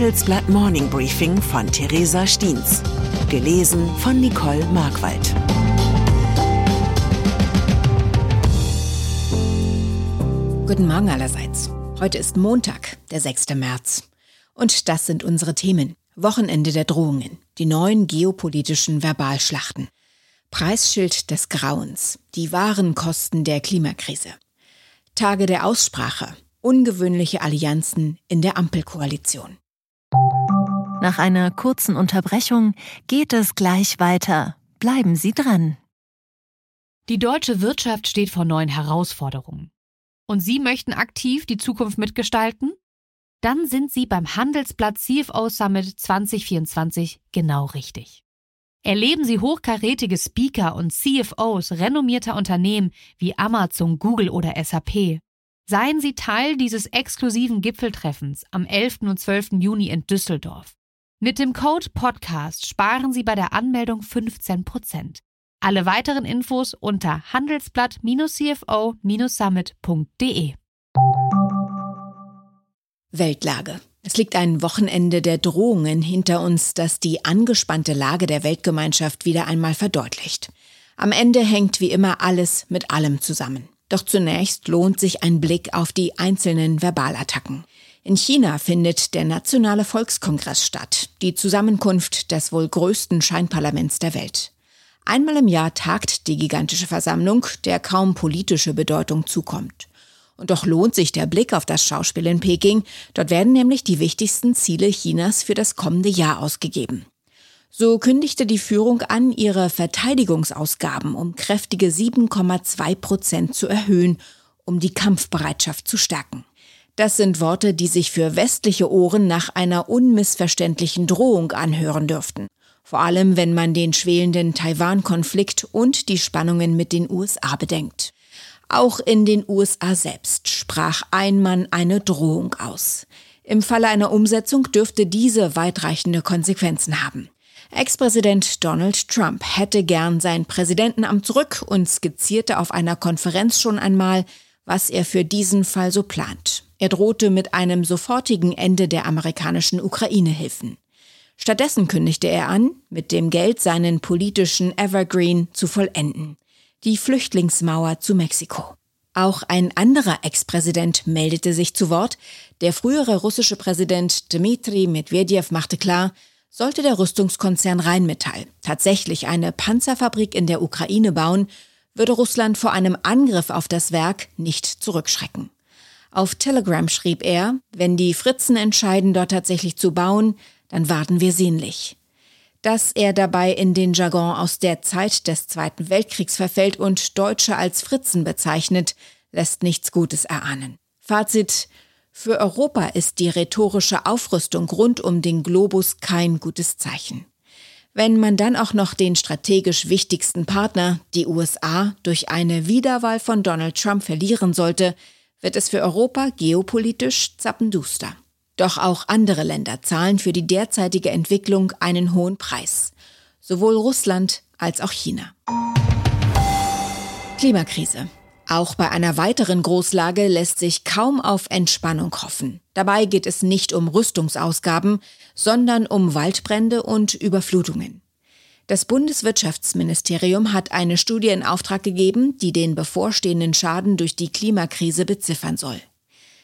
Handelsblatt Morning Briefing von Theresa Stiens. Gelesen von Nicole Markwald. Guten Morgen allerseits. Heute ist Montag, der 6. März. Und das sind unsere Themen. Wochenende der Drohungen, die neuen geopolitischen Verbalschlachten. Preisschild des Grauens, die wahren Kosten der Klimakrise. Tage der Aussprache, ungewöhnliche Allianzen in der Ampelkoalition. Nach einer kurzen Unterbrechung geht es gleich weiter. Bleiben Sie dran. Die deutsche Wirtschaft steht vor neuen Herausforderungen. Und Sie möchten aktiv die Zukunft mitgestalten? Dann sind Sie beim Handelsblatt CFO Summit 2024 genau richtig. Erleben Sie hochkarätige Speaker und CFOs renommierter Unternehmen wie Amazon, Google oder SAP Seien Sie Teil dieses exklusiven Gipfeltreffens am 11. und 12. Juni in Düsseldorf. Mit dem Code Podcast sparen Sie bei der Anmeldung 15%. Alle weiteren Infos unter handelsblatt-cfo-summit.de. Weltlage. Es liegt ein Wochenende der Drohungen hinter uns, das die angespannte Lage der Weltgemeinschaft wieder einmal verdeutlicht. Am Ende hängt wie immer alles mit allem zusammen. Doch zunächst lohnt sich ein Blick auf die einzelnen Verbalattacken. In China findet der Nationale Volkskongress statt, die Zusammenkunft des wohl größten Scheinparlaments der Welt. Einmal im Jahr tagt die gigantische Versammlung, der kaum politische Bedeutung zukommt. Und doch lohnt sich der Blick auf das Schauspiel in Peking. Dort werden nämlich die wichtigsten Ziele Chinas für das kommende Jahr ausgegeben. So kündigte die Führung an, ihre Verteidigungsausgaben um kräftige 7,2 Prozent zu erhöhen, um die Kampfbereitschaft zu stärken. Das sind Worte, die sich für westliche Ohren nach einer unmissverständlichen Drohung anhören dürften. Vor allem, wenn man den schwelenden Taiwan-Konflikt und die Spannungen mit den USA bedenkt. Auch in den USA selbst sprach ein Mann eine Drohung aus. Im Falle einer Umsetzung dürfte diese weitreichende Konsequenzen haben. Ex-Präsident Donald Trump hätte gern sein Präsidentenamt zurück und skizzierte auf einer Konferenz schon einmal, was er für diesen Fall so plant. Er drohte mit einem sofortigen Ende der amerikanischen Ukraine-Hilfen. Stattdessen kündigte er an, mit dem Geld seinen politischen Evergreen zu vollenden. Die Flüchtlingsmauer zu Mexiko. Auch ein anderer Ex-Präsident meldete sich zu Wort. Der frühere russische Präsident Dmitri Medvedev machte klar, sollte der Rüstungskonzern Rheinmetall tatsächlich eine Panzerfabrik in der Ukraine bauen, würde Russland vor einem Angriff auf das Werk nicht zurückschrecken. Auf Telegram schrieb er, wenn die Fritzen entscheiden, dort tatsächlich zu bauen, dann warten wir sehnlich. Dass er dabei in den Jargon aus der Zeit des Zweiten Weltkriegs verfällt und Deutsche als Fritzen bezeichnet, lässt nichts Gutes erahnen. Fazit, für Europa ist die rhetorische Aufrüstung rund um den Globus kein gutes Zeichen. Wenn man dann auch noch den strategisch wichtigsten Partner, die USA, durch eine Wiederwahl von Donald Trump verlieren sollte, wird es für Europa geopolitisch zappenduster. Doch auch andere Länder zahlen für die derzeitige Entwicklung einen hohen Preis. Sowohl Russland als auch China. Klimakrise. Auch bei einer weiteren Großlage lässt sich kaum auf Entspannung hoffen. Dabei geht es nicht um Rüstungsausgaben, sondern um Waldbrände und Überflutungen. Das Bundeswirtschaftsministerium hat eine Studie in Auftrag gegeben, die den bevorstehenden Schaden durch die Klimakrise beziffern soll.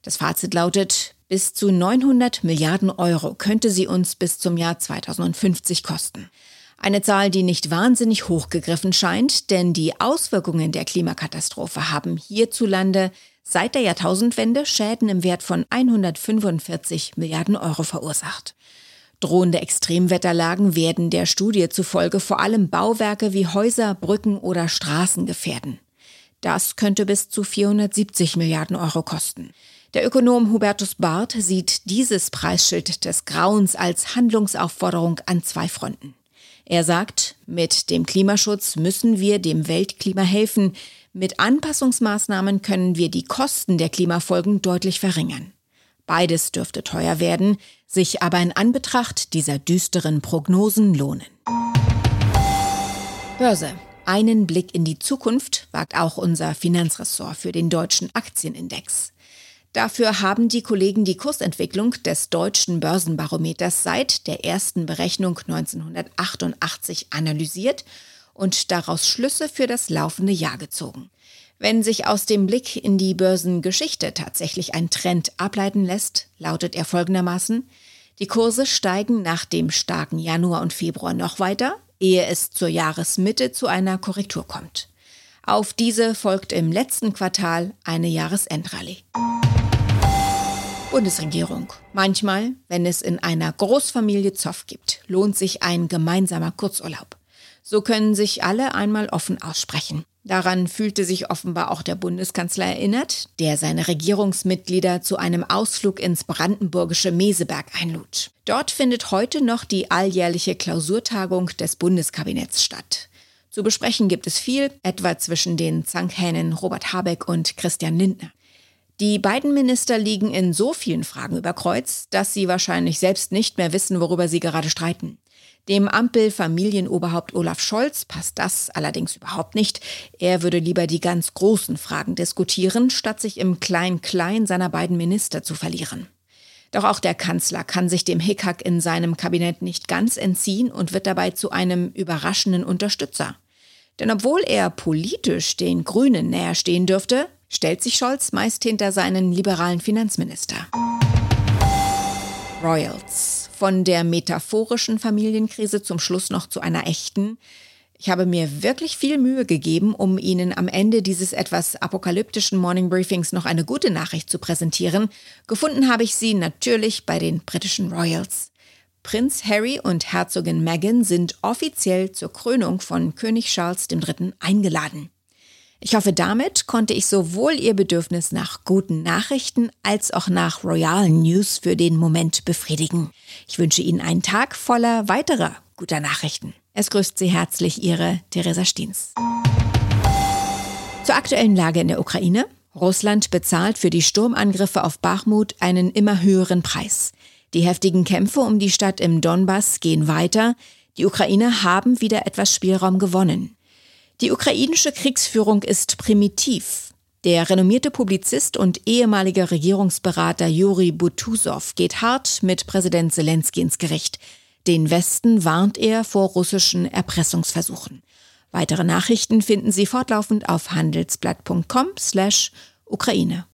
Das Fazit lautet, bis zu 900 Milliarden Euro könnte sie uns bis zum Jahr 2050 kosten. Eine Zahl, die nicht wahnsinnig hochgegriffen scheint, denn die Auswirkungen der Klimakatastrophe haben hierzulande seit der Jahrtausendwende Schäden im Wert von 145 Milliarden Euro verursacht. Drohende Extremwetterlagen werden der Studie zufolge vor allem Bauwerke wie Häuser, Brücken oder Straßen gefährden. Das könnte bis zu 470 Milliarden Euro kosten. Der Ökonom Hubertus Barth sieht dieses Preisschild des Grauens als Handlungsaufforderung an zwei Fronten. Er sagt, mit dem Klimaschutz müssen wir dem Weltklima helfen. Mit Anpassungsmaßnahmen können wir die Kosten der Klimafolgen deutlich verringern. Beides dürfte teuer werden, sich aber in Anbetracht dieser düsteren Prognosen lohnen. Börse. Einen Blick in die Zukunft wagt auch unser Finanzressort für den deutschen Aktienindex. Dafür haben die Kollegen die Kursentwicklung des deutschen Börsenbarometers seit der ersten Berechnung 1988 analysiert und daraus Schlüsse für das laufende Jahr gezogen. Wenn sich aus dem Blick in die Börsengeschichte tatsächlich ein Trend ableiten lässt, lautet er folgendermaßen Die Kurse steigen nach dem starken Januar und Februar noch weiter, ehe es zur Jahresmitte zu einer Korrektur kommt. Auf diese folgt im letzten Quartal eine Jahresendrallye. Bundesregierung. Manchmal, wenn es in einer Großfamilie Zoff gibt, lohnt sich ein gemeinsamer Kurzurlaub. So können sich alle einmal offen aussprechen. Daran fühlte sich offenbar auch der Bundeskanzler erinnert, der seine Regierungsmitglieder zu einem Ausflug ins brandenburgische Meseberg einlud. Dort findet heute noch die alljährliche Klausurtagung des Bundeskabinetts statt. Zu besprechen gibt es viel, etwa zwischen den Zankhähnen Robert Habeck und Christian Lindner. Die beiden Minister liegen in so vielen Fragen über Kreuz, dass sie wahrscheinlich selbst nicht mehr wissen, worüber sie gerade streiten. Dem Ampel-Familienoberhaupt Olaf Scholz passt das allerdings überhaupt nicht. Er würde lieber die ganz großen Fragen diskutieren, statt sich im Klein-Klein seiner beiden Minister zu verlieren. Doch auch der Kanzler kann sich dem Hickhack in seinem Kabinett nicht ganz entziehen und wird dabei zu einem überraschenden Unterstützer. Denn obwohl er politisch den Grünen näher stehen dürfte, stellt sich Scholz meist hinter seinen liberalen Finanzminister. Royals. Von der metaphorischen Familienkrise zum Schluss noch zu einer echten. Ich habe mir wirklich viel Mühe gegeben, um Ihnen am Ende dieses etwas apokalyptischen Morning Briefings noch eine gute Nachricht zu präsentieren. Gefunden habe ich sie natürlich bei den britischen Royals. Prinz Harry und Herzogin Meghan sind offiziell zur Krönung von König Charles III. eingeladen. Ich hoffe, damit konnte ich sowohl Ihr Bedürfnis nach guten Nachrichten als auch nach royalen News für den Moment befriedigen. Ich wünsche Ihnen einen Tag voller weiterer guter Nachrichten. Es grüßt Sie herzlich Ihre Theresa Stiens. Zur aktuellen Lage in der Ukraine. Russland bezahlt für die Sturmangriffe auf Bachmut einen immer höheren Preis. Die heftigen Kämpfe um die Stadt im Donbass gehen weiter. Die Ukrainer haben wieder etwas Spielraum gewonnen. Die ukrainische Kriegsführung ist primitiv. Der renommierte Publizist und ehemalige Regierungsberater Juri Butusow geht hart mit Präsident Zelensky ins Gericht. Den Westen warnt er vor russischen Erpressungsversuchen. Weitere Nachrichten finden Sie fortlaufend auf handelsblatt.com/Ukraine.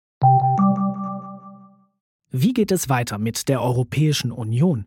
Wie geht es weiter mit der Europäischen Union?